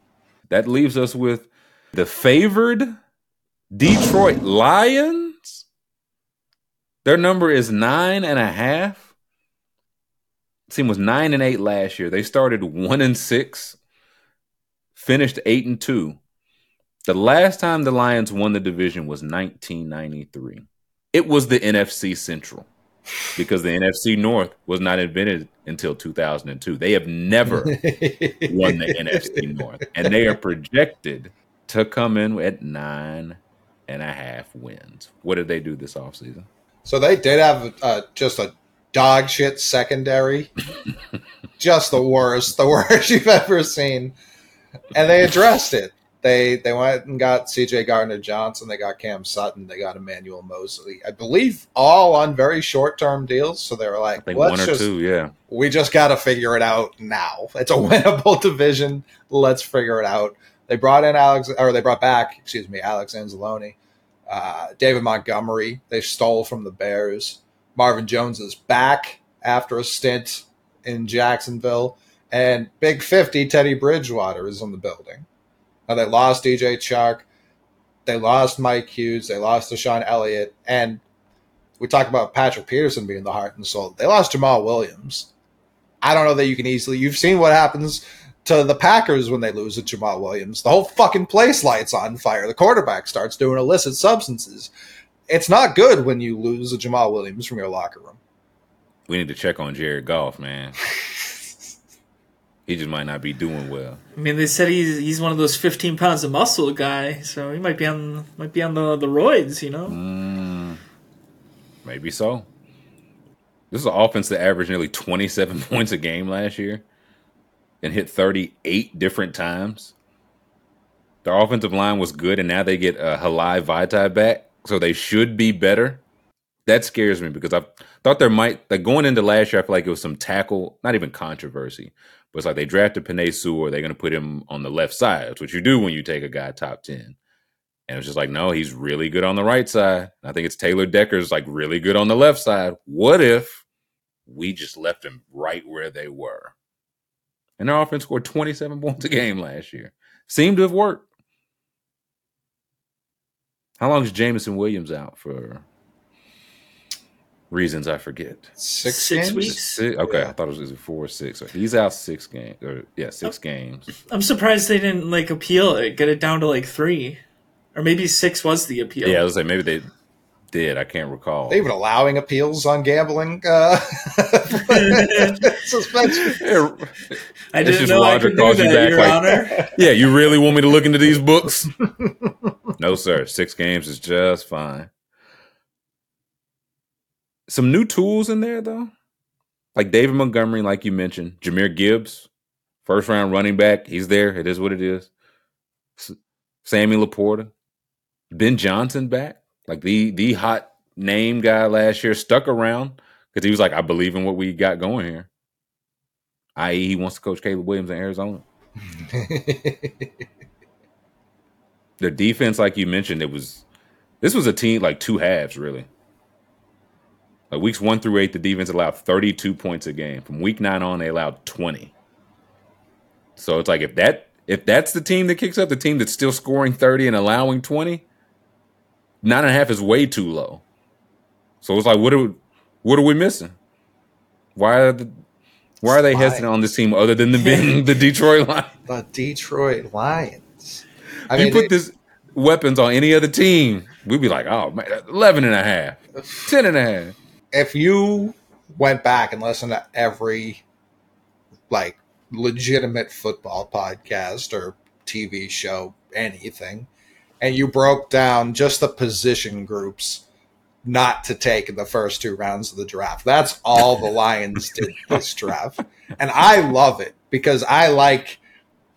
That leaves us with the favored Detroit Lions. Their number is nine and a half. Team was nine and eight last year. They started one and six, finished eight and two. The last time the Lions won the division was 1993. It was the NFC Central because the NFC North was not invented until 2002. They have never won the NFC North, and they are projected to come in at nine and a half wins. What did they do this offseason? So they did have uh, just a dog shit secondary, just the worst, the worst you've ever seen, and they addressed it. They they went and got C.J. Gardner Johnson. They got Cam Sutton. They got Emmanuel Moseley. I believe all on very short term deals. So they were like, one or just two, yeah. we just got to figure it out now. It's a winnable division. Let's figure it out. They brought in Alex, or they brought back, excuse me, Alex Anzalone, uh, David Montgomery. They stole from the Bears. Marvin Jones is back after a stint in Jacksonville, and Big Fifty Teddy Bridgewater is in the building. Now they lost DJ Chark, they lost Mike Hughes, they lost DeShon Elliott, and we talk about Patrick Peterson being the heart and soul. They lost Jamal Williams. I don't know that you can easily. You've seen what happens to the Packers when they lose to Jamal Williams. The whole fucking place lights on fire. The quarterback starts doing illicit substances. It's not good when you lose a Jamal Williams from your locker room. We need to check on Jared Goff, man. he just might not be doing well. I mean, they said he's he's one of those fifteen pounds of muscle guy, so he might be on might be on the the roids, you know. Mm, maybe so. This is an offense that averaged nearly 27 points a game last year and hit 38 different times. Their offensive line was good, and now they get uh, Halai Vaitai back, so they should be better. That scares me because I thought there might, like going into last year, I feel like it was some tackle, not even controversy, but it's like they drafted Penei Sewell, they're going to put him on the left side. That's what you do when you take a guy top 10. And it's just like, no, he's really good on the right side. I think it's Taylor Decker's like really good on the left side. What if we just left him right where they were? And their offense scored 27 points a game last year. Seemed to have worked. How long is Jameson Williams out for reasons I forget? Six, Six games? weeks? Six? Okay, Yeah. I thought it was four or six. He's out six games. Or yeah, six games. I'm surprised they didn't like appeal it, get it down to like three, or maybe six was the appeal. Yeah, I was like maybe they did. I can't recall. They even allowing appeals on gambling uh, suspension. Yeah, I didn't just know I Roger could do calls you back Your like- Honor. Yeah, you really want me to look into these books? no, sir. Six games is just fine. Some new tools in there, though. Like David Montgomery, like you mentioned. Jahmyr Gibbs, first round running back. He's there. It is what it is. Sammy LaPorta. Ben Johnson back. Like the the hot name guy last year stuck around because he was like, I believe in what we got going here. i.e., he wants to coach Caleb Williams in Arizona. Their defense, like you mentioned, it was this was a team like two halves, really. Like weeks one through eight, the defense allowed 32 points a game. From week nine on, they allowed 20. So it's like if that if that's the team that kicks up, the team that's still scoring 30 and allowing 20, nine and a half is way too low. So it's like, what are what are we missing? Why are the why are they Lions. hesitant on this team other than the being the Detroit Lions? the Detroit Lions. I If you mean, put they- this weapons on any other team, we'd be like, oh man, 11 and a half, 10 and a half. If you went back and listened to every like legitimate football podcast or TV show, anything, and you broke down just the position groups not to take in the first two rounds of the draft. That's all the Lions did this draft. And I love it because I like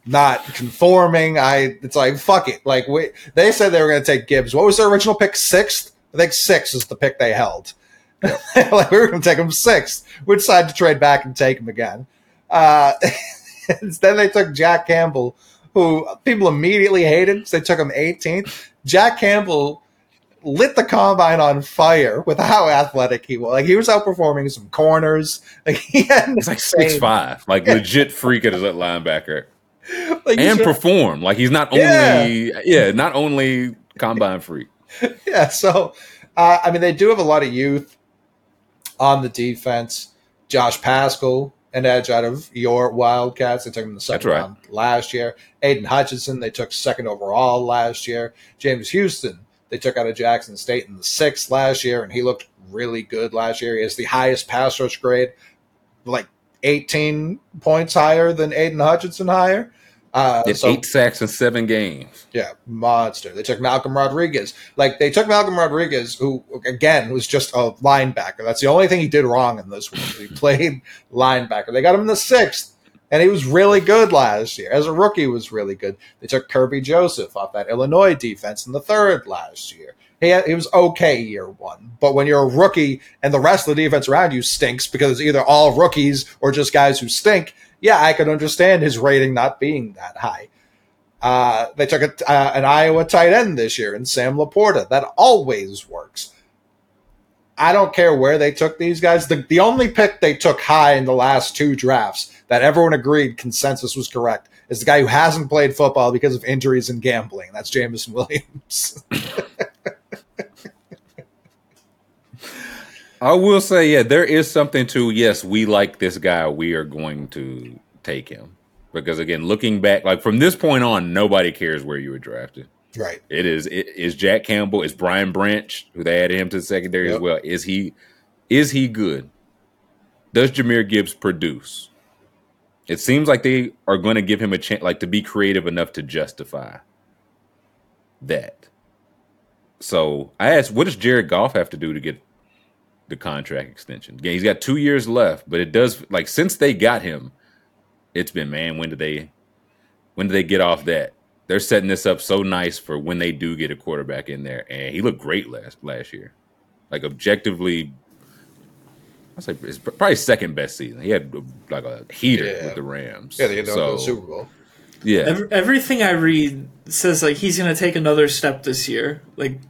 not conforming. I it's like fuck it. Like we, they said they were going to take Gibbs. What was their original pick? Sixth. I think six is the pick they held. like we were going to take him sixth. We decided to trade back and take him again. Uh, then they took Jack Campbell, who people immediately hated because they took him 18th. Jack Campbell lit the combine on fire with how athletic he was. Like he was outperforming some corners. Like he had like six five, like legit freak at his linebacker, like, and perform. Like he's not Yeah. only yeah, not only combine freak. yeah, so uh, I mean, they do have a lot of youth on the defense. Josh Paschal, an edge out of your Wildcats. They took him in the second right. round last year. Aidan Hutchinson, they took second overall last year. James Houston, they took out of Jackson State in the sixth last year, and he looked really good last year. He has the highest pass rush grade, like 18 points higher than Aidan Hutchinson higher. Uh, so- eight sacks in seven games. yeah, monster. They took Malcolm Rodriguez. Like they took Malcolm Rodriguez, who again was just a linebacker. That's the only thing he did wrong in this one. He played linebacker. They got him in the sixth, and he was really good last year. As a rookie, was really good. They took Kerby Joseph off that Illinois defense in the third last year. He, had, he was okay year one, but when you're a rookie and the rest of the defense around you stinks because it's either all rookies or just guys who stink, yeah, I can understand his rating not being that high. Uh, they took a, uh, an Iowa tight end this year in Sam LaPorta. That always works. I don't care where they took these guys. The, the only pick they took high in the last two drafts that everyone agreed consensus was correct is the guy who hasn't played football because of injuries and gambling. That's Jameson Williams. I will say, yeah, there is something to yes, we like this guy, we are going to take him. Because again, looking back, like from this point on, nobody cares where you were drafted. right. It is it is Jack Campbell, is Brian Branch, who they added him to the secondary as well. Is he is he good? Does Jahmyr Gibbs produce? It seems like they are going to give him a chance, like to be creative enough to justify that. So I asked, what does Jared Goff have to do to get the contract extension? Yeah, he's got two years left, but it does like since they got him, it's been man, when do they when do they get off that? They're setting this up so nice for when they do get a quarterback in there, and he looked great last last year. Like objectively, I say it's probably second best season. He had like a heater Yeah. with the Rams. Yeah, they get to so, the Super Bowl. Yeah, Every, everything I read says like he's gonna take another step this year. Like, s-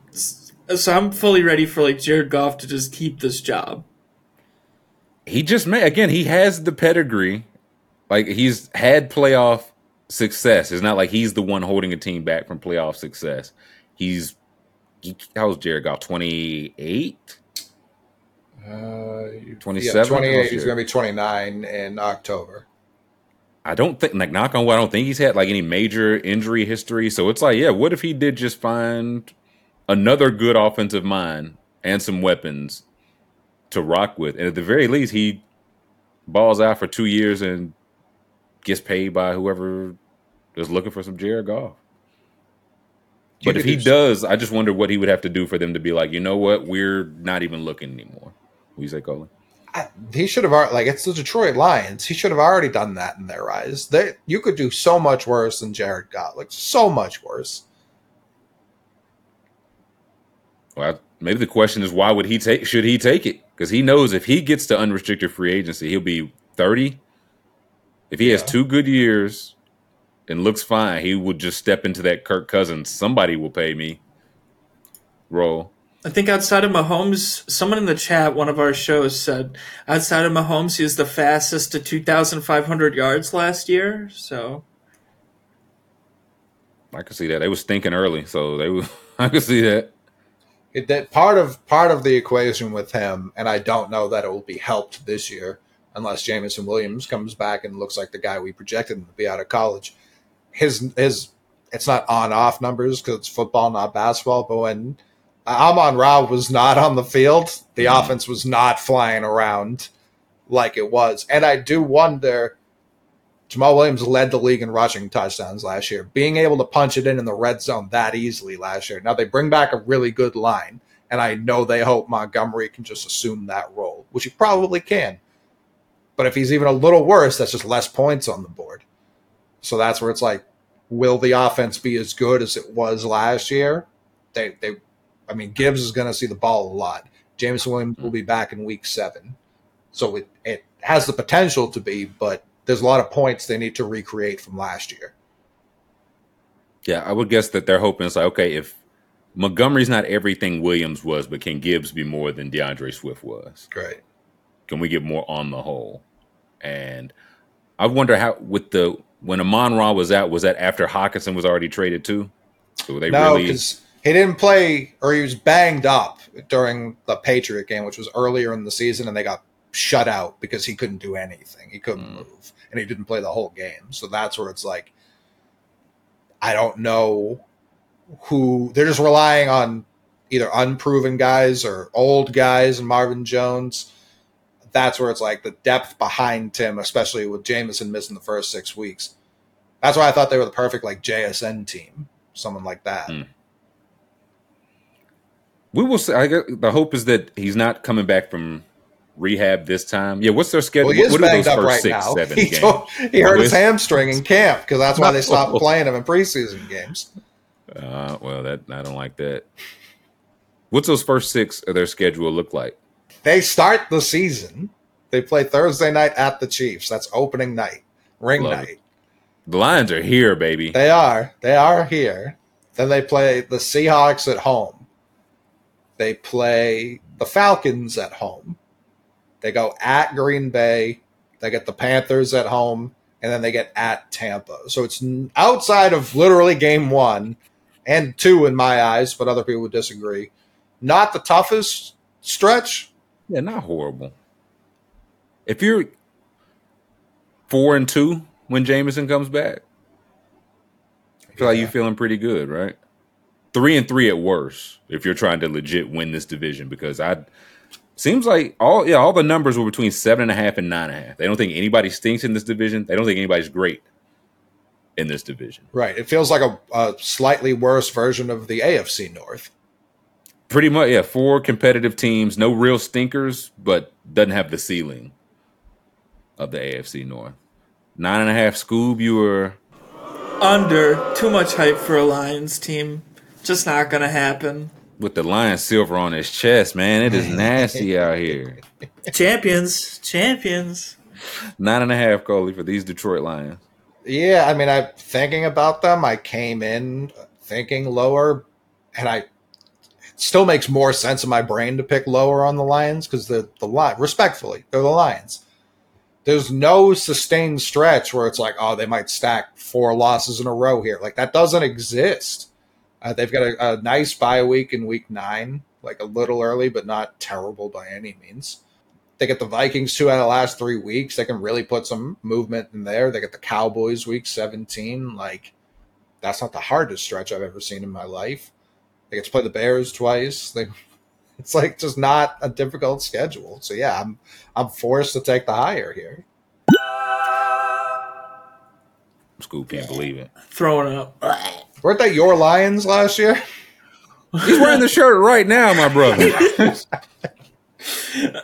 so I'm fully ready for like Jared Goff to just keep this job. he just made again. He has the pedigree. Like he's had playoff success. It's not like he's the one holding a team back from playoff success. He's he, how was Jared Goff? Twenty eight. Uh, 27? Yeah, 28. Oh, He's going to be 29 in October. I don't think like knock on wood, I don't think he's had like any major injury history. So it's like, yeah, what if he did just find another good offensive mind and some weapons to rock with? And at the very least, he balls out for two years and gets paid by whoever is looking for some Jared Goff. But if he does, I just wonder what he would have to do for them to be like, you know what, we're not even looking anymore. What you say, Colin? I- he should have already, like it's the Detroit Lions. He should have already done that in their eyes. They, you could do so much worse than Jared Goff, like so much worse. Well, maybe the question is why would he take? Should he take it? Because he knows if he gets to unrestricted free agency, he'll be thirty, If he has two good years and looks fine, he would just step into that Kirk Cousins. Somebody will pay me role. I think outside of Mahomes, someone in the chat, one of our shows said outside of Mahomes, he was the fastest to 2,500 yards last year. So I could see that. They was thinking early, so they. I could see that. It, that part of part of the equation with him, and I don't know that it will be helped this year unless Jameson Williams comes back and looks like the guy we projected him to be out of college. His his it's not on off numbers because it's football, not basketball. But when Amon Ra was not on the field, the Mhm. offense was not flying around like it was. And I do wonder. Jamal Williams led the league in rushing touchdowns last year. Being able to punch it in in the red zone that easily last year. Now they bring back a really good line, and I know they hope Montgomery can just assume that role, which he probably can. But if he's even a little worse, that's just less points on the board. So that's where it's like, will the offense be as good as it was last year? They, they, I mean, Gibbs is going to see the ball a lot. James Williams will hmm. be back in week seven, so it it has the potential to be, but there's a lot of points they need to recreate from last year. Yeah, I would guess that they're hoping it's like, okay, if Montgomery's not everything Williams was, but can Gibbs be more than D'Andre Swift was? Great. Can we get more on the whole? And I wonder how with the when Amon Ra was out, was that after Hockenson was already traded too? So they No, really because he didn't play, or he was banged up during the Patriot game, which was earlier in the season, and they got shut out because he couldn't do anything. He couldn't Mm. move, and he didn't play the whole game. So that's where it's like, I don't know who they're just relying on either unproven guys or old guys and Marvin Jones. That's where it's like the depth behind Tim, especially with Jameson missing the first six weeks. That's why I thought they were the perfect like JSN team, someone like that. Mm. we will see. I guess the hope is that he's not coming back from rehab this time. Yeah, what's their schedule? Well, he is what are banged those up first right six, now. seven He, games? told- he hurt his is- hamstring in camp because that's why they stopped playing him in preseason games. Uh, well, that I don't like that. What's those first six of their schedule look like? They start the season. They play Thursday night at the Chiefs. That's opening night, ring Love night. The Lions are here, baby. They are. They are here. Then they play the Seahawks at home. They play the Falcons at home. They go at Green Bay. They get the Panthers at home, and then they get at Tampa. So it's outside of literally game one and two in my eyes, but other people would disagree. Not the toughest stretch. Yeah, not horrible. If you're four and two when Jameson comes back, I feel like you're feeling pretty good, right? Three and three at worst if you're trying to legit win this division because I seems like all yeah all the numbers were between seven and a half and nine and a half. They don't think anybody stinks in this division. They don't think anybody's great in this division. Right. It feels like a, a slightly worse version of the AFC North. Pretty much, yeah. Four competitive teams, no real stinkers, but doesn't have the ceiling of the AFC North. Nine and a half. Scoob, you were under too much hype for a Lions team. Just not gonna happen. With the lion silver on his chest, man. It is nasty out here. Champions, champions. Nine and a half, Coley, for these Detroit Lions. Yeah, I mean, I'm thinking about them, I came in thinking lower, and I it still makes more sense in my brain to pick lower on the Lions because the the line respectfully they're the Lions. There's no sustained stretch where it's like, oh, they might stack four losses in a row here. Like that doesn't exist. Uh, they've got a, a nice bye week in week nine, like a little early, but not terrible by any means. They get the Vikings two out of the last three weeks. They can really put some movement in there. They get the Cowboys week 17. Like, that's not the hardest stretch I've ever seen in my life. They get to play the Bears twice. They, it's like just not a difficult schedule. So yeah, I'm I'm forced to take the higher here. Scoob can't believe it. Throwing up. Weren't they your Lions last year? He's wearing the shirt right now, my brother.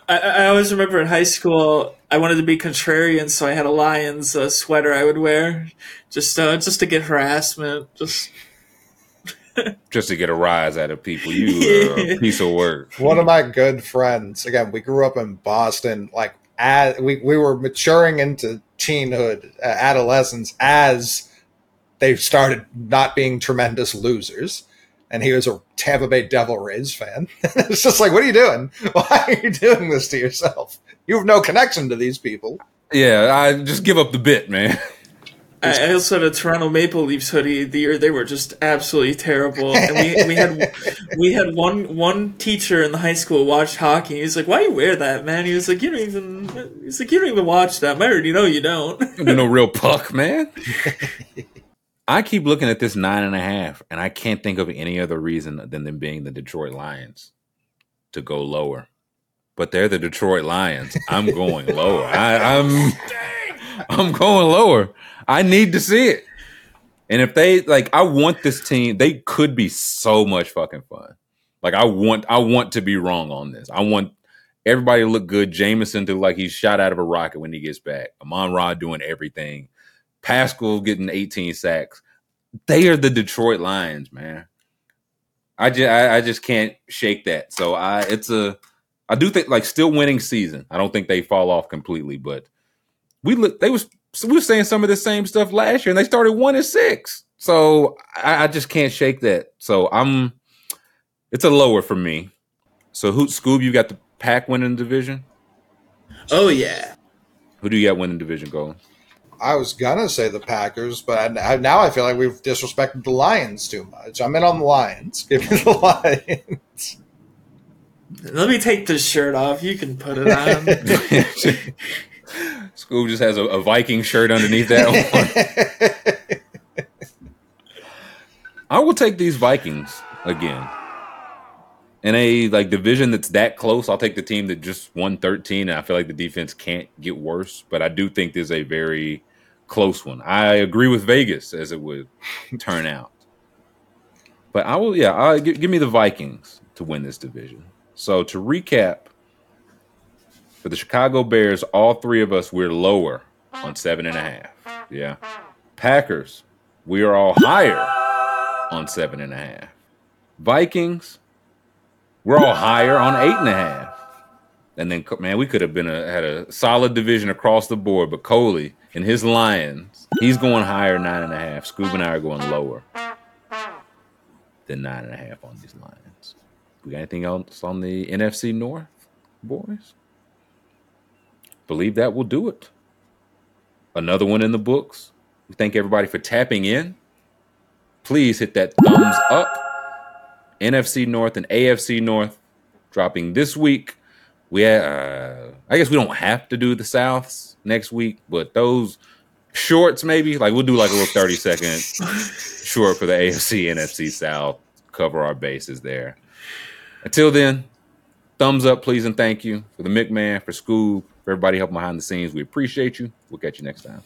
I, I always remember in high school, I wanted to be contrarian, so I had a Lions uh, sweater I would wear, just uh, just to get harassment. Just Just to get a rise out of people. You are a piece of work. One of my good friends, again, we grew up in Boston. Like as we, we were maturing into teenhood, uh, adolescence as they started not being tremendous losers. And he was a Tampa Bay Devil Rays fan. it's just like, what are you doing? Why are you doing this to yourself? You have no connection to these people. Yeah, I just give up the bit, man. I also had a Toronto Maple Leafs hoodie the year they were just absolutely terrible, and we, we had we had one one teacher in the high school watched hockey. He was like, "Why you wear that, man?" He was like, "You don't even." He's like, "You don't even watch them. I already know you don't." You're no real puck, man. I keep looking at this nine and a half, and I can't think of any other reason than them being the Detroit Lions to go lower. But they're the Detroit Lions. I'm going lower. I, I'm I'm going lower. I need to see it. And if they like, I want this team. They could be so much fucking fun. Like I want, I want to be wrong on this. I want everybody to look good. Jameson to like he's shot out of a rocket when he gets back. Amon Ra doing everything. Paschal getting 18 sacks. They are the Detroit Lions, man. I just, I, I just can't shake that. So I, it's a, I do think like still winning season. I don't think they fall off completely, but we look. They was we were saying some of the same stuff last year, and they started one and six. So I, I just can't shake that. So I'm. It's a lower for me. So who Scoob? You got the pack winning division. Oh yeah. Who do you got winning division going? I was gonna say the Packers, but I, now I feel like we've disrespected the Lions too much. I'm in on the Lions. Give me the Lions. Let me take this shirt off. You can put it on. Scoob just has a, a, Viking shirt underneath that one. I will take these Vikings again. In a like division that's that close, I'll take the team that just won 13. And I feel like the defense can't get worse, but I do think there's a very close one. I agree with Vegas as it would turn out. But I will, yeah, I'll, give, give me the Vikings to win this division. So to recap, for the Chicago Bears, all three of us we're lower on seven and a half. Yeah. Packers, we are all higher on seven and a half. Vikings, we're all higher on eight and a half. And then, man, we could have been a, had a solid division across the board, but Coley and his Lions, he's going higher nine and a half. Scoob and I are going lower than nine and a half on these Lions. We got anything else on the NFC North, boys? Believe that will do it. Another one in the books. We thank everybody for tapping in. Please hit that thumbs up. NFC North and AFC North dropping this week. We uh, I guess we don't have to do the Souths next week, but those shorts maybe like we'll do like a little 30 second short for the AFC NFC South cover our bases there. Until then, thumbs up, please, and thank you for the McMahon, for Scoob, for everybody helping behind the scenes. We appreciate you. We'll catch you next time.